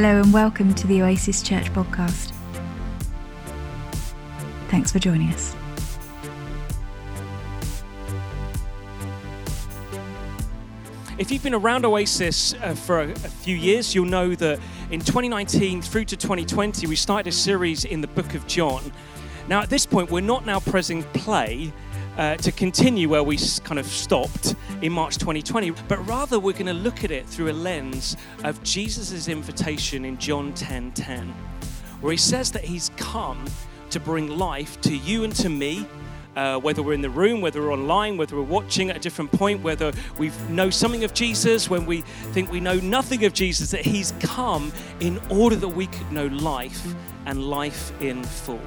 Hello and welcome to the Oasis Church podcast. Thanks for joining us. If you've been around Oasis uh, for a, a, few years, you'll know that in 2019 through to 2020, we started a series in the book of John. Now, at this point, we're not now pressing play uh, to continue where we kind of stopped in March 2020, but rather we're going to look at it through a lens of Jesus' invitation in John 10 10, where he says that he's come to bring life to you and to me uh, whether we're in the room, whether we're online, whether we're watching at a different point, whether we know something of Jesus, when we think we know nothing of Jesus, that He's come in order that we could know life and life in full.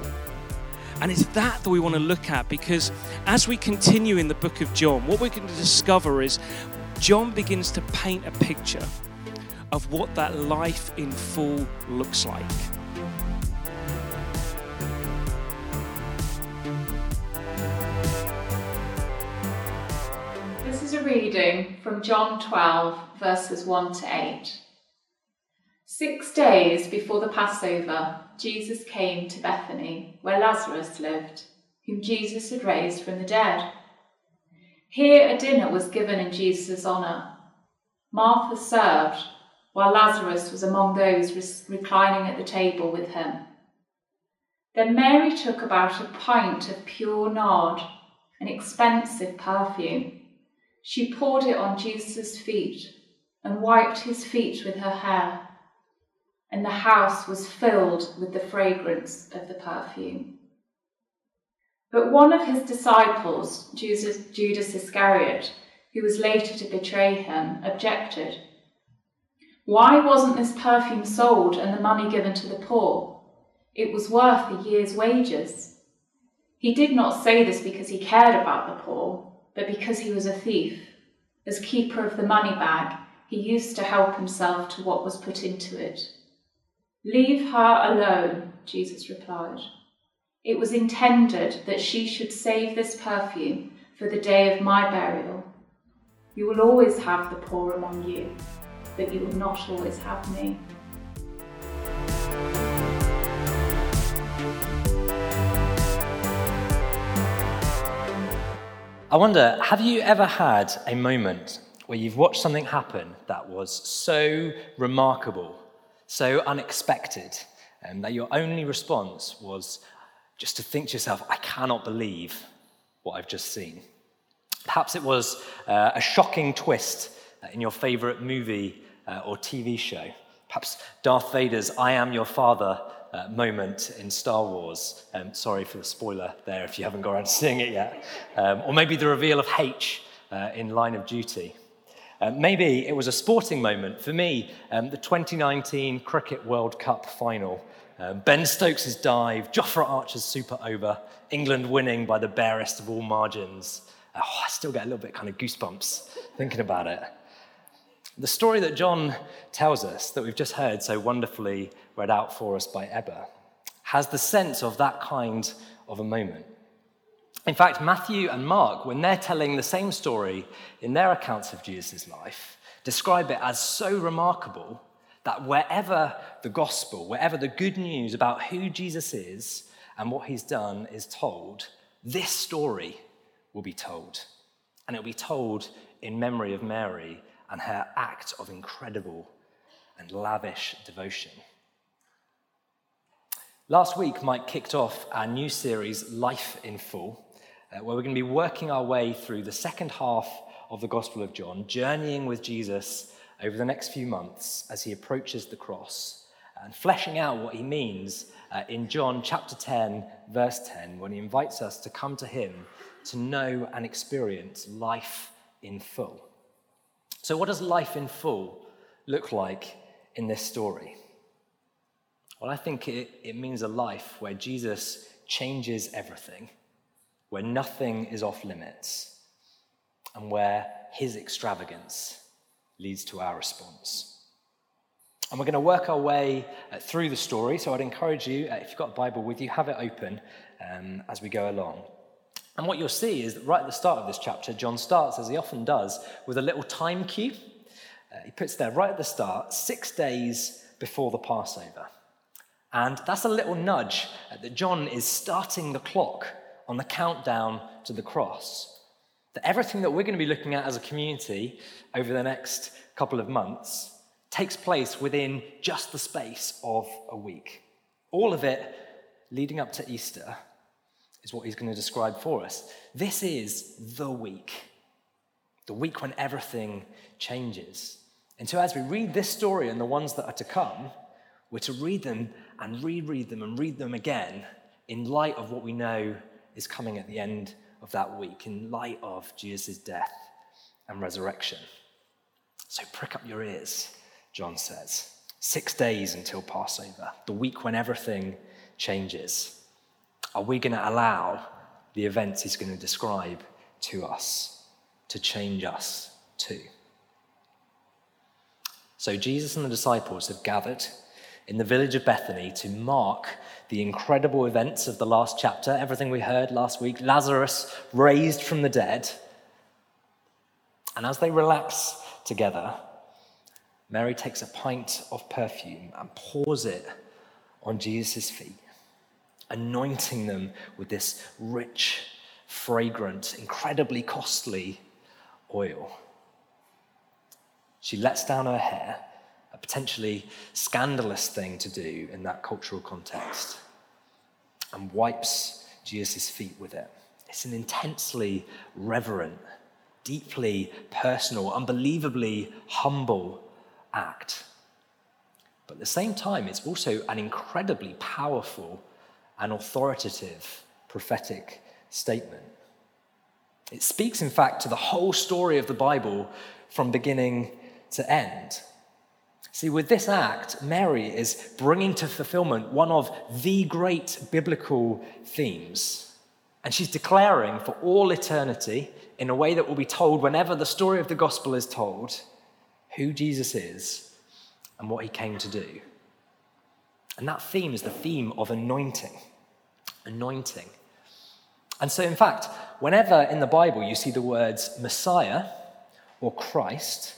And it's that that we want to look at because as we continue in the book of John, what we're going to discover is John begins to paint a picture of what that life in full looks like. This is a reading from John 12, verses 1 to 8. Six days before the Passover, Jesus came to Bethany, where Lazarus lived, whom Jesus had raised from the dead. Here a dinner was given in Jesus' honour. Martha served, while Lazarus was among those reclining at the table with him. Then Mary took about a pint of pure nard, an expensive perfume she poured it on Jesus' feet and wiped his feet with her hair, and the house was filled with the fragrance of the perfume. But one of his disciples, Judas Iscariot, who was later to betray him, objected. Why wasn't this perfume sold and the money given to the poor? It was worth a year's wages. He did not say this because he cared about the poor but because he was a thief. As keeper of the money bag, he used to help himself to what was put into it. Leave her alone, Jesus replied. It was intended that she should save this perfume for the day of my burial. You will always have the poor among you, but you will not always have me. I wonder, have you ever had a moment where you've watched something happen that was so remarkable, so unexpected, and um, that your only response was just to think to yourself, I cannot believe what I've just seen? Perhaps it was uh, a shocking twist in your favorite movie uh, or TV show. Perhaps Darth Vader's I Am Your Father uh, moment in Star Wars. Um, sorry for the spoiler there if you haven't got around to seeing it yet. Um, or maybe the reveal of H uh, in Line of Duty. Uh, maybe it was a sporting moment. For me, um, the 2019 Cricket World Cup final. Um, ben Stokes' dive, Jofra Archer's super over, England winning by the barest of all margins. Oh, I still get a little bit kind of goosebumps thinking about it. The story that John tells us, that we've just heard so wonderfully read out for us by Ebba, has the sense of that kind of a moment. In fact, Matthew and Mark, when they're telling the same story in their accounts of Jesus' life, describe it as so remarkable that wherever the gospel, wherever the good news about who Jesus is and what he's done is told, this story will be told. And it'll be told in memory of Mary and her act of incredible and lavish devotion. Last week, Mike kicked off our new series, Life in Full, uh, where we're going to be working our way through the second half of the Gospel of John, journeying with Jesus over the next few months as he approaches the cross and fleshing out what he means uh, in John chapter 10, verse 10, when he invites us to come to him to know and experience life in full. So, what does life in full look like in this story? Well, I think it, it means a life where Jesus changes everything, where nothing is off limits, and where his extravagance leads to our response. And we're going to work our way uh, through the story. So I'd encourage you, uh, if you've got a Bible with you, have it open um, as we go along. And what you'll see is that right at the start of this chapter, John starts, as he often does, with a little time cue. Uh, he puts there right at the start, six days before the Passover. And that's a little nudge that John is starting the clock on the countdown to the cross. That everything that we're going to be looking at as a community over the next couple of months takes place within just the space of a week. All of it leading up to Easter is what he's going to describe for us. This is the week, the week when everything changes. And so, as we read this story and the ones that are to come, we're to read them and reread them and read them again in light of what we know is coming at the end of that week, in light of Jesus' death and resurrection. So, prick up your ears, John says. Six days until Passover, the week when everything changes. Are we going to allow the events he's going to describe to us to change us too? So Jesus and the disciples have gathered in the village of Bethany to mark the incredible events of the last chapter, everything we heard last week, Lazarus raised from the dead. And as they relax together, Mary takes a pint of perfume and pours it on Jesus' feet anointing them with this rich, fragrant, incredibly costly oil. She lets down her hair, potentially scandalous thing to do in that cultural context, and wipes Jesus' feet with it. It's an intensely reverent, deeply personal, unbelievably humble act. But at the same time, it's also an incredibly powerful and authoritative prophetic statement. It speaks, in fact, to the whole story of the Bible from beginning to end. See, with this act, Mary is bringing to fulfillment one of the great biblical themes. And she's declaring for all eternity, in a way that will be told whenever the story of the gospel is told, who Jesus is and what he came to do. And that theme is the theme of anointing anointing. And so, in fact, whenever in the Bible you see the words Messiah or Christ,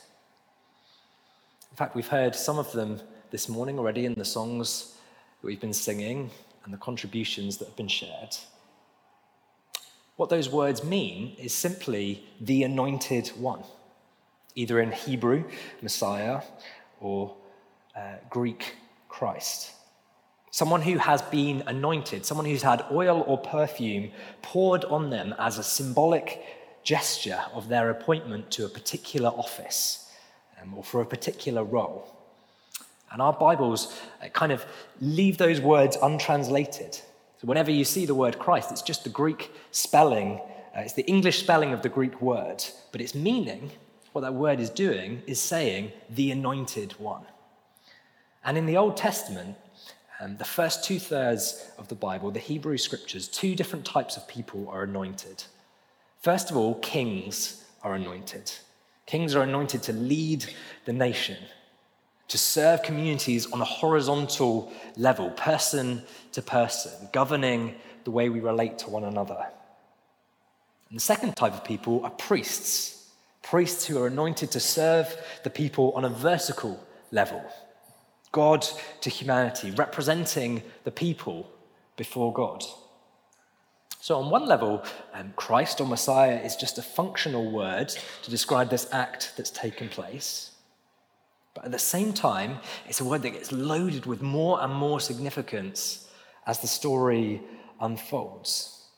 in fact, we've heard some of them this morning already in the songs that we've been singing and the contributions that have been shared. What those words mean is simply the anointed one, either in Hebrew, Messiah, or uh, Greek, Christ someone who has been anointed, someone who's had oil or perfume poured on them as a symbolic gesture of their appointment to a particular office um, or for a particular role. And our Bibles uh, kind of leave those words untranslated. So whenever you see the word Christ, it's just the Greek spelling, uh, it's the English spelling of the Greek word, but its meaning, what that word is doing, is saying the anointed one. And in the Old Testament, um, the first two thirds of the Bible, the Hebrew scriptures, two different types of people are anointed. First of all, kings are anointed. Kings are anointed to lead the nation, to serve communities on a horizontal level, person to person, governing the way we relate to one another. And the second type of people are priests, priests who are anointed to serve the people on a vertical level God to humanity, representing the people before God. So, on one level, um, Christ or Messiah is just a functional word to describe this act that's taken place. But at the same time, it's a word that gets loaded with more and more significance as the story unfolds.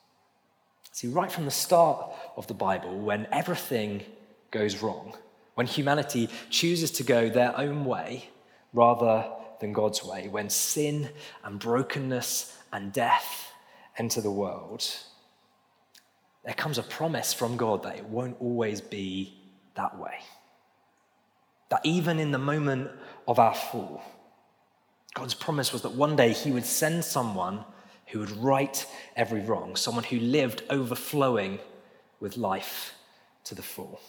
See, right from the start of the Bible, when everything goes wrong, when humanity chooses to go their own way, rather than God's way, when sin and brokenness and death enter the world, there comes a promise from God that it won't always be that way. That even in the moment of our fall, God's promise was that one day He would send someone who would right every wrong, someone who lived overflowing with life to the full.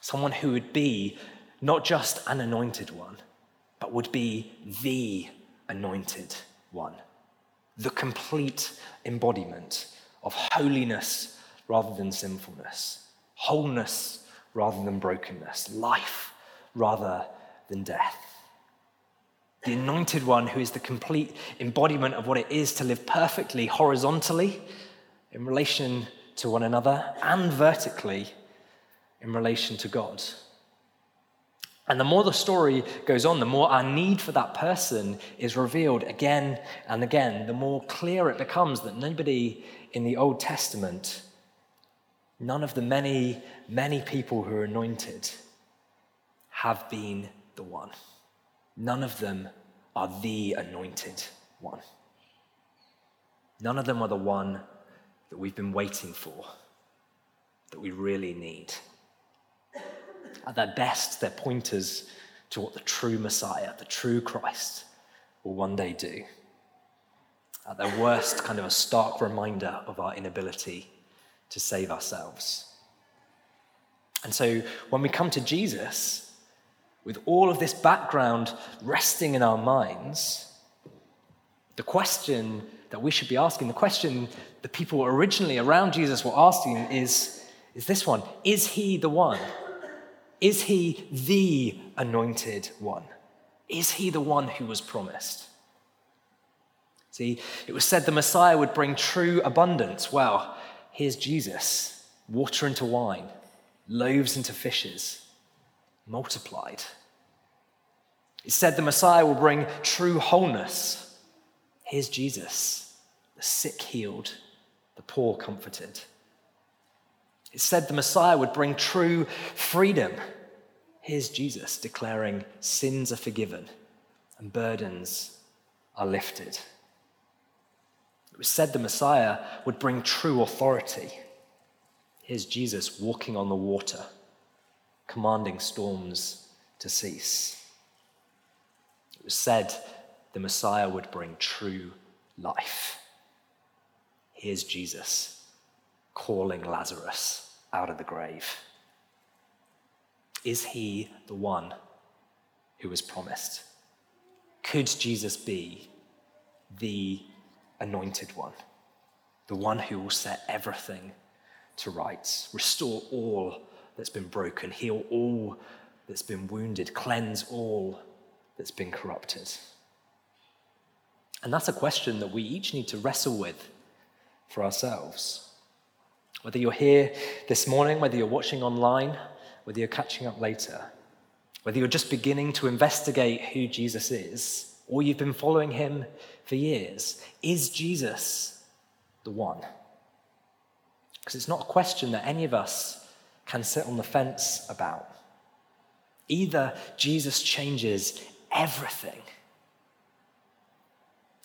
Someone who would be not just an anointed one, but would be the anointed one, the complete embodiment of holiness rather than sinfulness, wholeness rather than brokenness, life rather than death. the anointed one who is the complete embodiment of what it is to live perfectly horizontally in relation to one another and vertically in relation to God. And the more the story goes on, the more our need for that person is revealed again and again, the more clear it becomes that nobody in the Old Testament, none of the many, many people who are anointed, have been the one. None of them are the anointed one. None of them are the one that we've been waiting for, that we really need. At their best, they're pointers to what the true Messiah, the true Christ, will one day do. At their worst, kind of a stark reminder of our inability to save ourselves. And so when we come to Jesus, with all of this background resting in our minds, the question that we should be asking, the question the people originally around Jesus were asking is, is this one Is he the one? Is he the anointed one? Is he the one who was promised? See, it was said the Messiah would bring true abundance. Well, here's Jesus water into wine, loaves into fishes, multiplied. It said the Messiah will bring true wholeness. Here's Jesus, the sick healed, the poor comforted. It said the Messiah would bring true freedom. Here's Jesus declaring sins are forgiven and burdens are lifted. It was said the Messiah would bring true authority. Here's Jesus walking on the water, commanding storms to cease. It was said the Messiah would bring true life. Here's Jesus calling Lazarus out of the grave. Is he the one who was promised? Could Jesus be the anointed one, the one who will set everything to rights, restore all that's been broken, heal all that's been wounded, cleanse all that's been corrupted? And that's a question that we each need to wrestle with for ourselves. Whether you're here this morning, whether you're watching online, whether you're catching up later, whether you're just beginning to investigate who Jesus is, or you've been following him for years, is Jesus the one? Because it's not a question that any of us can sit on the fence about. Either Jesus changes everything,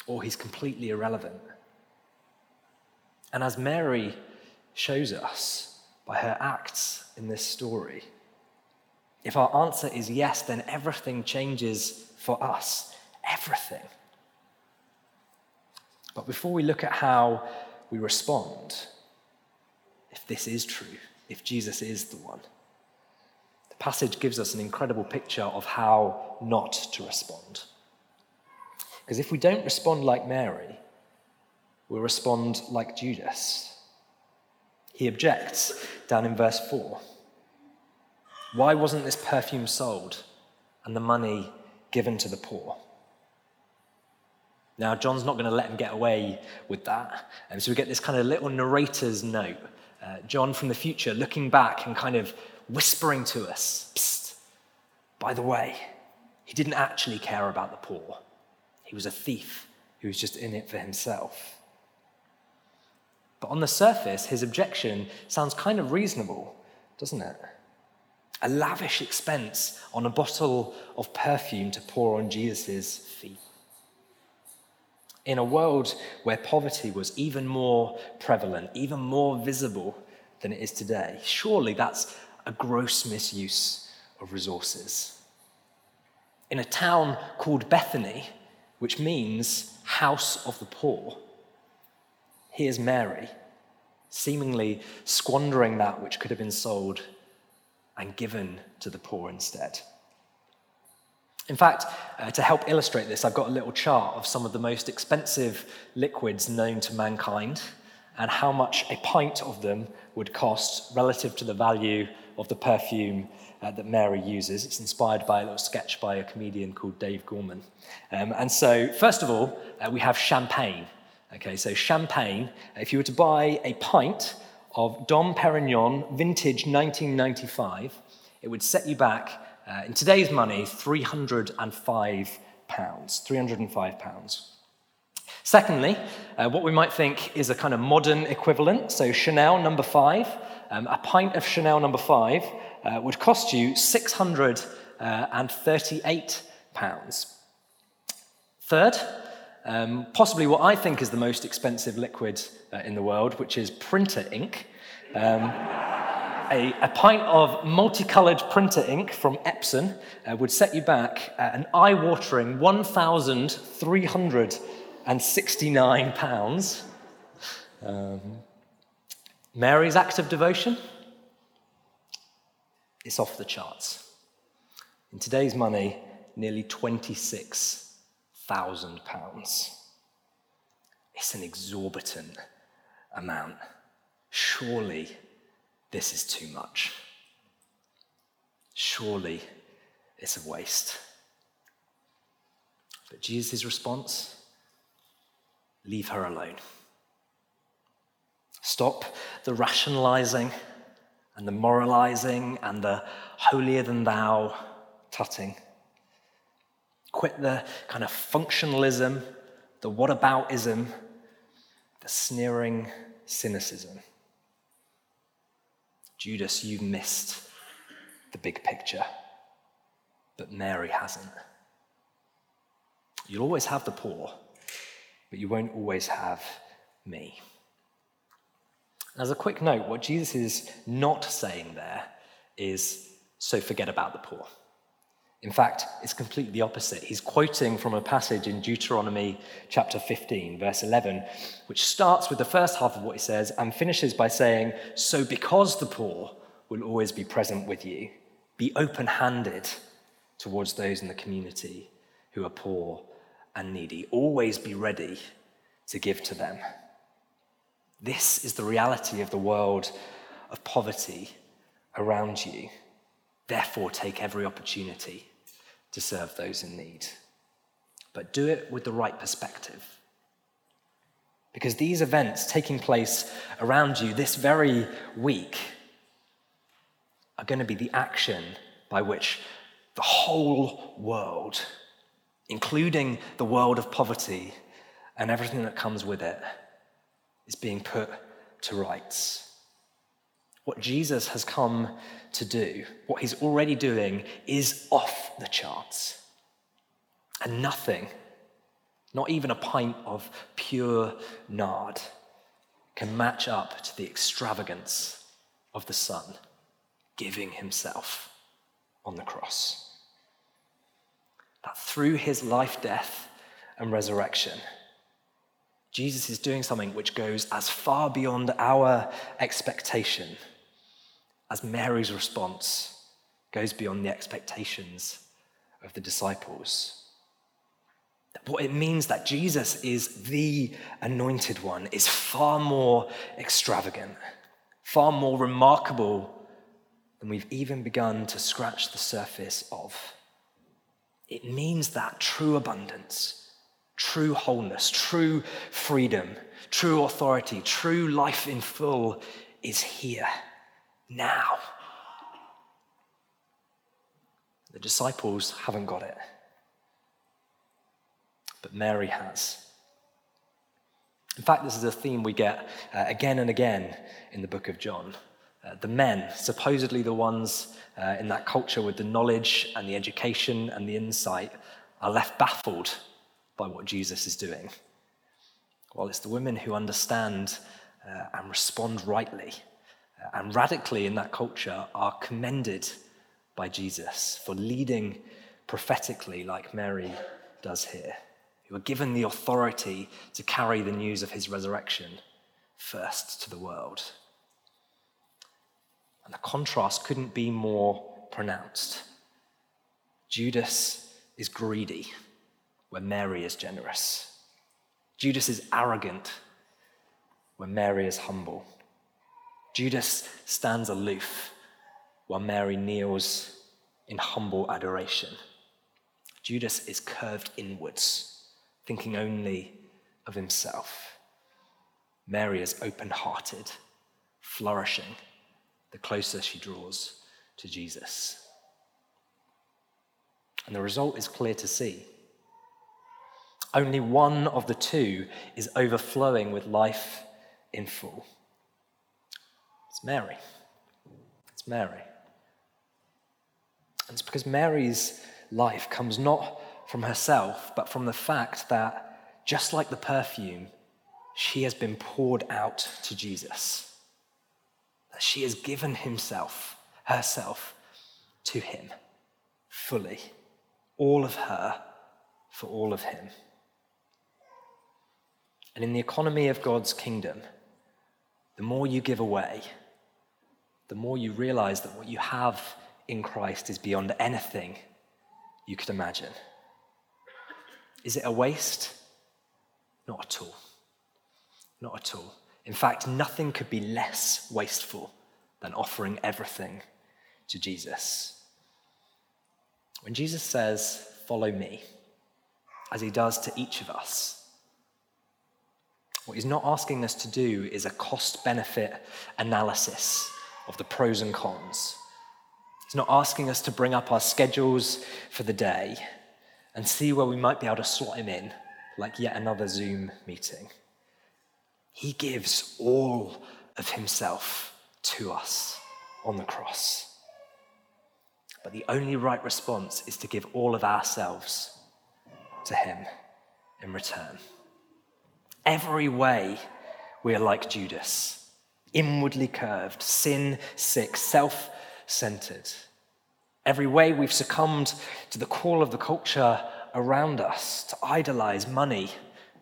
or he's completely irrelevant. And as Mary shows us by her acts in this story, if our answer is yes, then everything changes for us. Everything. But before we look at how we respond, if this is true, if Jesus is the one, the passage gives us an incredible picture of how not to respond. Because if we don't respond like Mary, we'll respond like Judas. He objects down in verse 4. Why wasn't this perfume sold and the money given to the poor? Now, John's not going to let him get away with that. And so we get this kind of little narrator's note. Uh, John from the future looking back and kind of whispering to us, Psst, by the way, he didn't actually care about the poor. He was a thief who was just in it for himself. But on the surface, his objection sounds kind of reasonable, doesn't it? A lavish expense on a bottle of perfume to pour on Jesus' feet. In a world where poverty was even more prevalent, even more visible than it is today, surely that's a gross misuse of resources. In a town called Bethany, which means house of the poor, here's Mary, seemingly squandering that which could have been sold and given to the poor instead. In fact, uh, to help illustrate this, I've got a little chart of some of the most expensive liquids known to mankind and how much a pint of them would cost relative to the value of the perfume uh, that Mary uses. It's inspired by a little sketch by a comedian called Dave Gorman. Um, and so, first of all, uh, we have champagne. Okay, so champagne, if you were to buy a pint of Dom Perignon vintage 1995, it would set you back, uh, in today's money, 305 pounds. 305 pounds. Secondly, uh, what we might think is a kind of modern equivalent, so Chanel number five, um, a pint of Chanel number five uh, would cost you 638 pounds. Third, um, possibly what I think is the most expensive liquid uh, in the world, which is printer ink. Um, a, a, pint of multicolored printer ink from Epson uh, would set you back uh, an eye watering £1,369. Um, Mary's act of devotion? It's off the charts. In today's money, nearly 26 £1,000. It's an exorbitant amount. Surely this is too much. Surely it's a waste. But Jesus' response leave her alone. Stop the rationalizing and the moralizing and the holier than thou tutting. Quit the kind of functionalism, the whataboutism, the sneering cynicism. Judas, you've missed the big picture, but Mary hasn't. You'll always have the poor, but you won't always have me. As a quick note, what Jesus is not saying there is, so forget about the poor. In fact, it's completely the opposite. He's quoting from a passage in Deuteronomy chapter 15, verse 11, which starts with the first half of what he says and finishes by saying, So because the poor will always be present with you, be open handed towards those in the community who are poor and needy. Always be ready to give to them. This is the reality of the world of poverty around you. Therefore, take every opportunity to serve those in need. But do it with the right perspective. Because these events taking place around you this very week are going to be the action by which the whole world, including the world of poverty and everything that comes with it, is being put to rights. What Jesus has come to do, what he's already doing, is off the charts. And nothing, not even a pint of pure nard, can match up to the extravagance of the Son giving himself on the cross. That through his life, death, and resurrection, Jesus is doing something which goes as far beyond our expectation as Mary's response goes beyond the expectations of the disciples. What it means that Jesus is the anointed one is far more extravagant, far more remarkable than we've even begun to scratch the surface of. It means that true abundance true wholeness, true freedom, true authority, true life in full is here, now. The disciples haven't got it, but Mary has. In fact, this is a theme we get uh, again and again in the book of John. Uh, the men, supposedly the ones uh, in that culture with the knowledge and the education and the insight, are left baffled by what Jesus is doing. While it's the women who understand uh, and respond rightly and radically in that culture are commended by Jesus for leading prophetically like Mary does here, who are given the authority to carry the news of his resurrection first to the world. And the contrast couldn't be more pronounced. Judas is greedy where Mary is generous. Judas is arrogant where Mary is humble. Judas stands aloof while Mary kneels in humble adoration. Judas is curved inwards, thinking only of himself. Mary is open hearted, flourishing the closer she draws to Jesus. And the result is clear to see. Only one of the two is overflowing with life in full. It's Mary. It's Mary. And it's because Mary's life comes not from herself, but from the fact that, just like the perfume, she has been poured out to Jesus. That she has given himself, herself, to him fully. All of her for all of him. And in the economy of God's kingdom, the more you give away, the more you realize that what you have in Christ is beyond anything you could imagine. Is it a waste? Not at all. Not at all. In fact, nothing could be less wasteful than offering everything to Jesus. When Jesus says, Follow me, as he does to each of us, what he's not asking us to do is a cost benefit analysis of the pros and cons. He's not asking us to bring up our schedules for the day and see where we might be able to slot him in, like yet another Zoom meeting. He gives all of himself to us on the cross. But the only right response is to give all of ourselves to him in return. Every way we are like Judas, inwardly curved, sin sick, self centered. Every way we've succumbed to the call of the culture around us to idolize money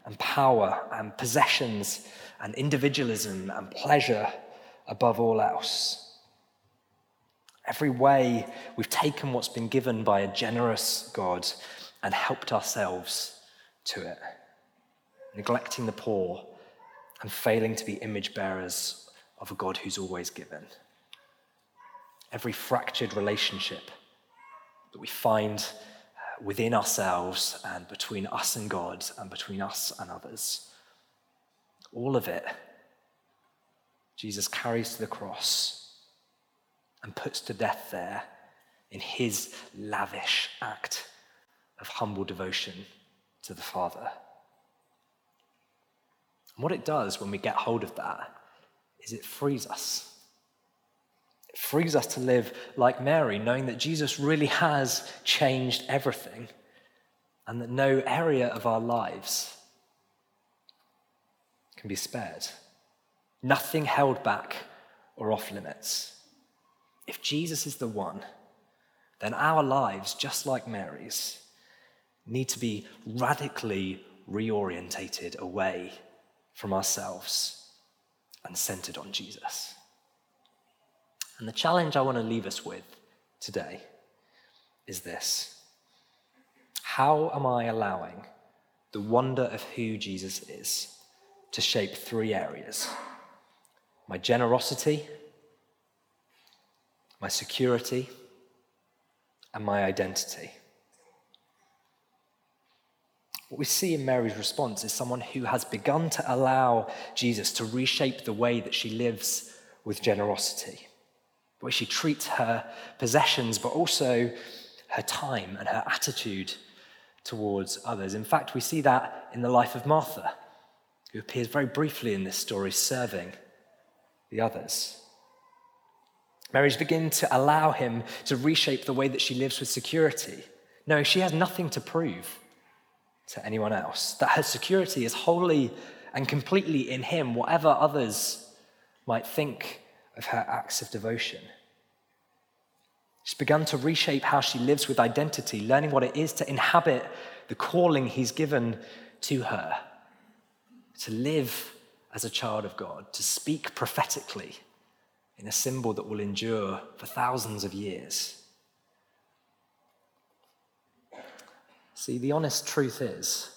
and power and possessions and individualism and pleasure above all else. Every way we've taken what's been given by a generous God and helped ourselves to it neglecting the poor, and failing to be image bearers of a God who's always given. Every fractured relationship that we find uh, within ourselves and between us and God and between us and others, all of it, Jesus carries to the cross and puts to death there in his lavish act of humble devotion to the Father. And what it does when we get hold of that is it frees us. It frees us to live like Mary, knowing that Jesus really has changed everything and that no area of our lives can be spared. Nothing held back or off limits. If Jesus is the one, then our lives, just like Mary's, need to be radically reorientated away from ourselves and centered on Jesus. And the challenge I want to leave us with today is this How am I allowing the wonder of who Jesus is to shape three areas my generosity, my security, and my identity? What we see in Mary's response is someone who has begun to allow Jesus to reshape the way that she lives with generosity, the way she treats her possessions, but also her time and her attitude towards others. In fact, we see that in the life of Martha, who appears very briefly in this story serving the others. Mary's beginning to allow him to reshape the way that she lives with security. No, she has nothing to prove to anyone else, that her security is wholly and completely in Him, whatever others might think of her acts of devotion. She's begun to reshape how she lives with identity, learning what it is to inhabit the calling He's given to her, to live as a child of God, to speak prophetically in a symbol that will endure for thousands of years. See, the honest truth is,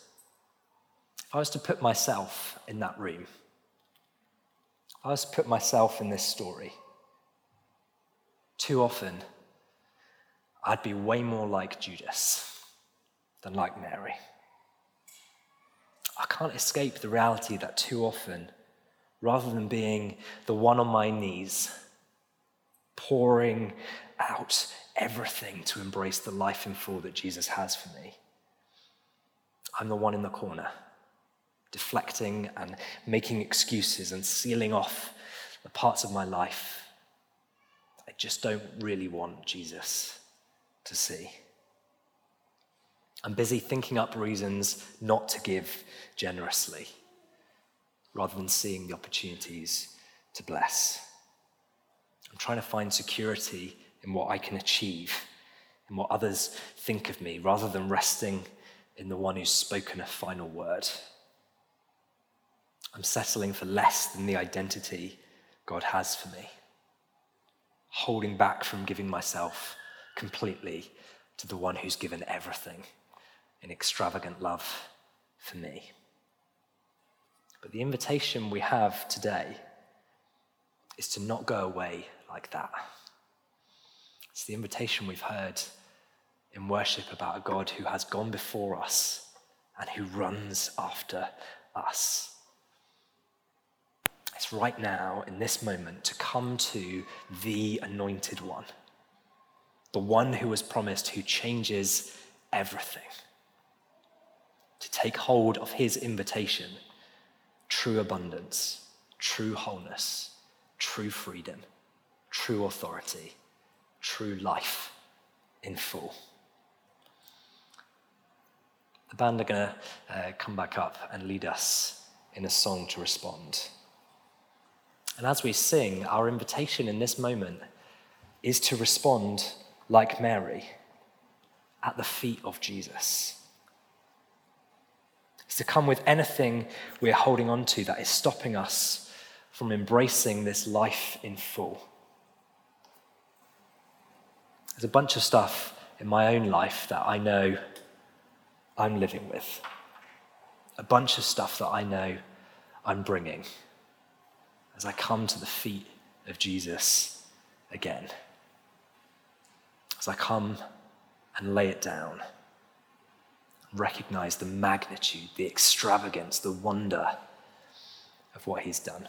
if I was to put myself in that room, if I was to put myself in this story, too often, I'd be way more like Judas than like Mary. I can't escape the reality that too often, rather than being the one on my knees, pouring out everything to embrace the life in full that Jesus has for me, I'm the one in the corner, deflecting and making excuses and sealing off the parts of my life I just don't really want Jesus to see. I'm busy thinking up reasons not to give generously rather than seeing the opportunities to bless. I'm trying to find security in what I can achieve, in what others think of me, rather than resting in the one who's spoken a final word. I'm settling for less than the identity God has for me, holding back from giving myself completely to the one who's given everything in extravagant love for me. But the invitation we have today is to not go away like that. It's the invitation we've heard in worship about a God who has gone before us and who runs after us. It's right now, in this moment, to come to the anointed one, the one who was promised, who changes everything to take hold of his invitation true abundance, true wholeness, true freedom, true authority, true life in full. The band are going to uh, come back up and lead us in a song to respond. And as we sing, our invitation in this moment is to respond like Mary at the feet of Jesus is to come with anything we're holding on to that is stopping us from embracing this life in full. There's a bunch of stuff in my own life that I know I'm living with, a bunch of stuff that I know I'm bringing as I come to the feet of Jesus again. As I come and lay it down recognize the magnitude, the extravagance, the wonder of what he's done.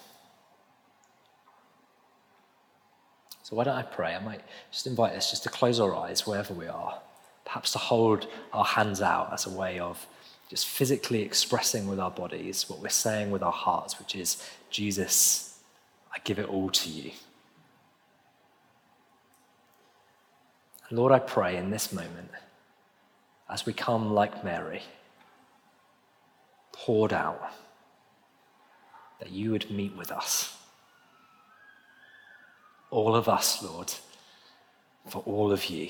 So, why don't I pray? I might just invite us just to close our eyes wherever we are, perhaps to hold our hands out as a way of just physically expressing with our bodies what we're saying with our hearts, which is, Jesus, I give it all to you. Lord, I pray in this moment as we come like Mary, poured out, that you would meet with us. All of us, Lord, for all of you.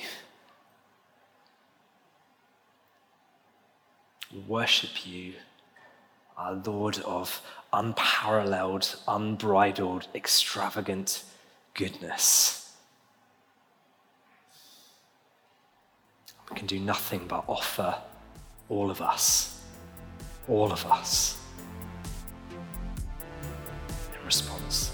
Worship you, our Lord of unparalleled, unbridled, extravagant goodness. We can do nothing but offer all of us, all of us, in response.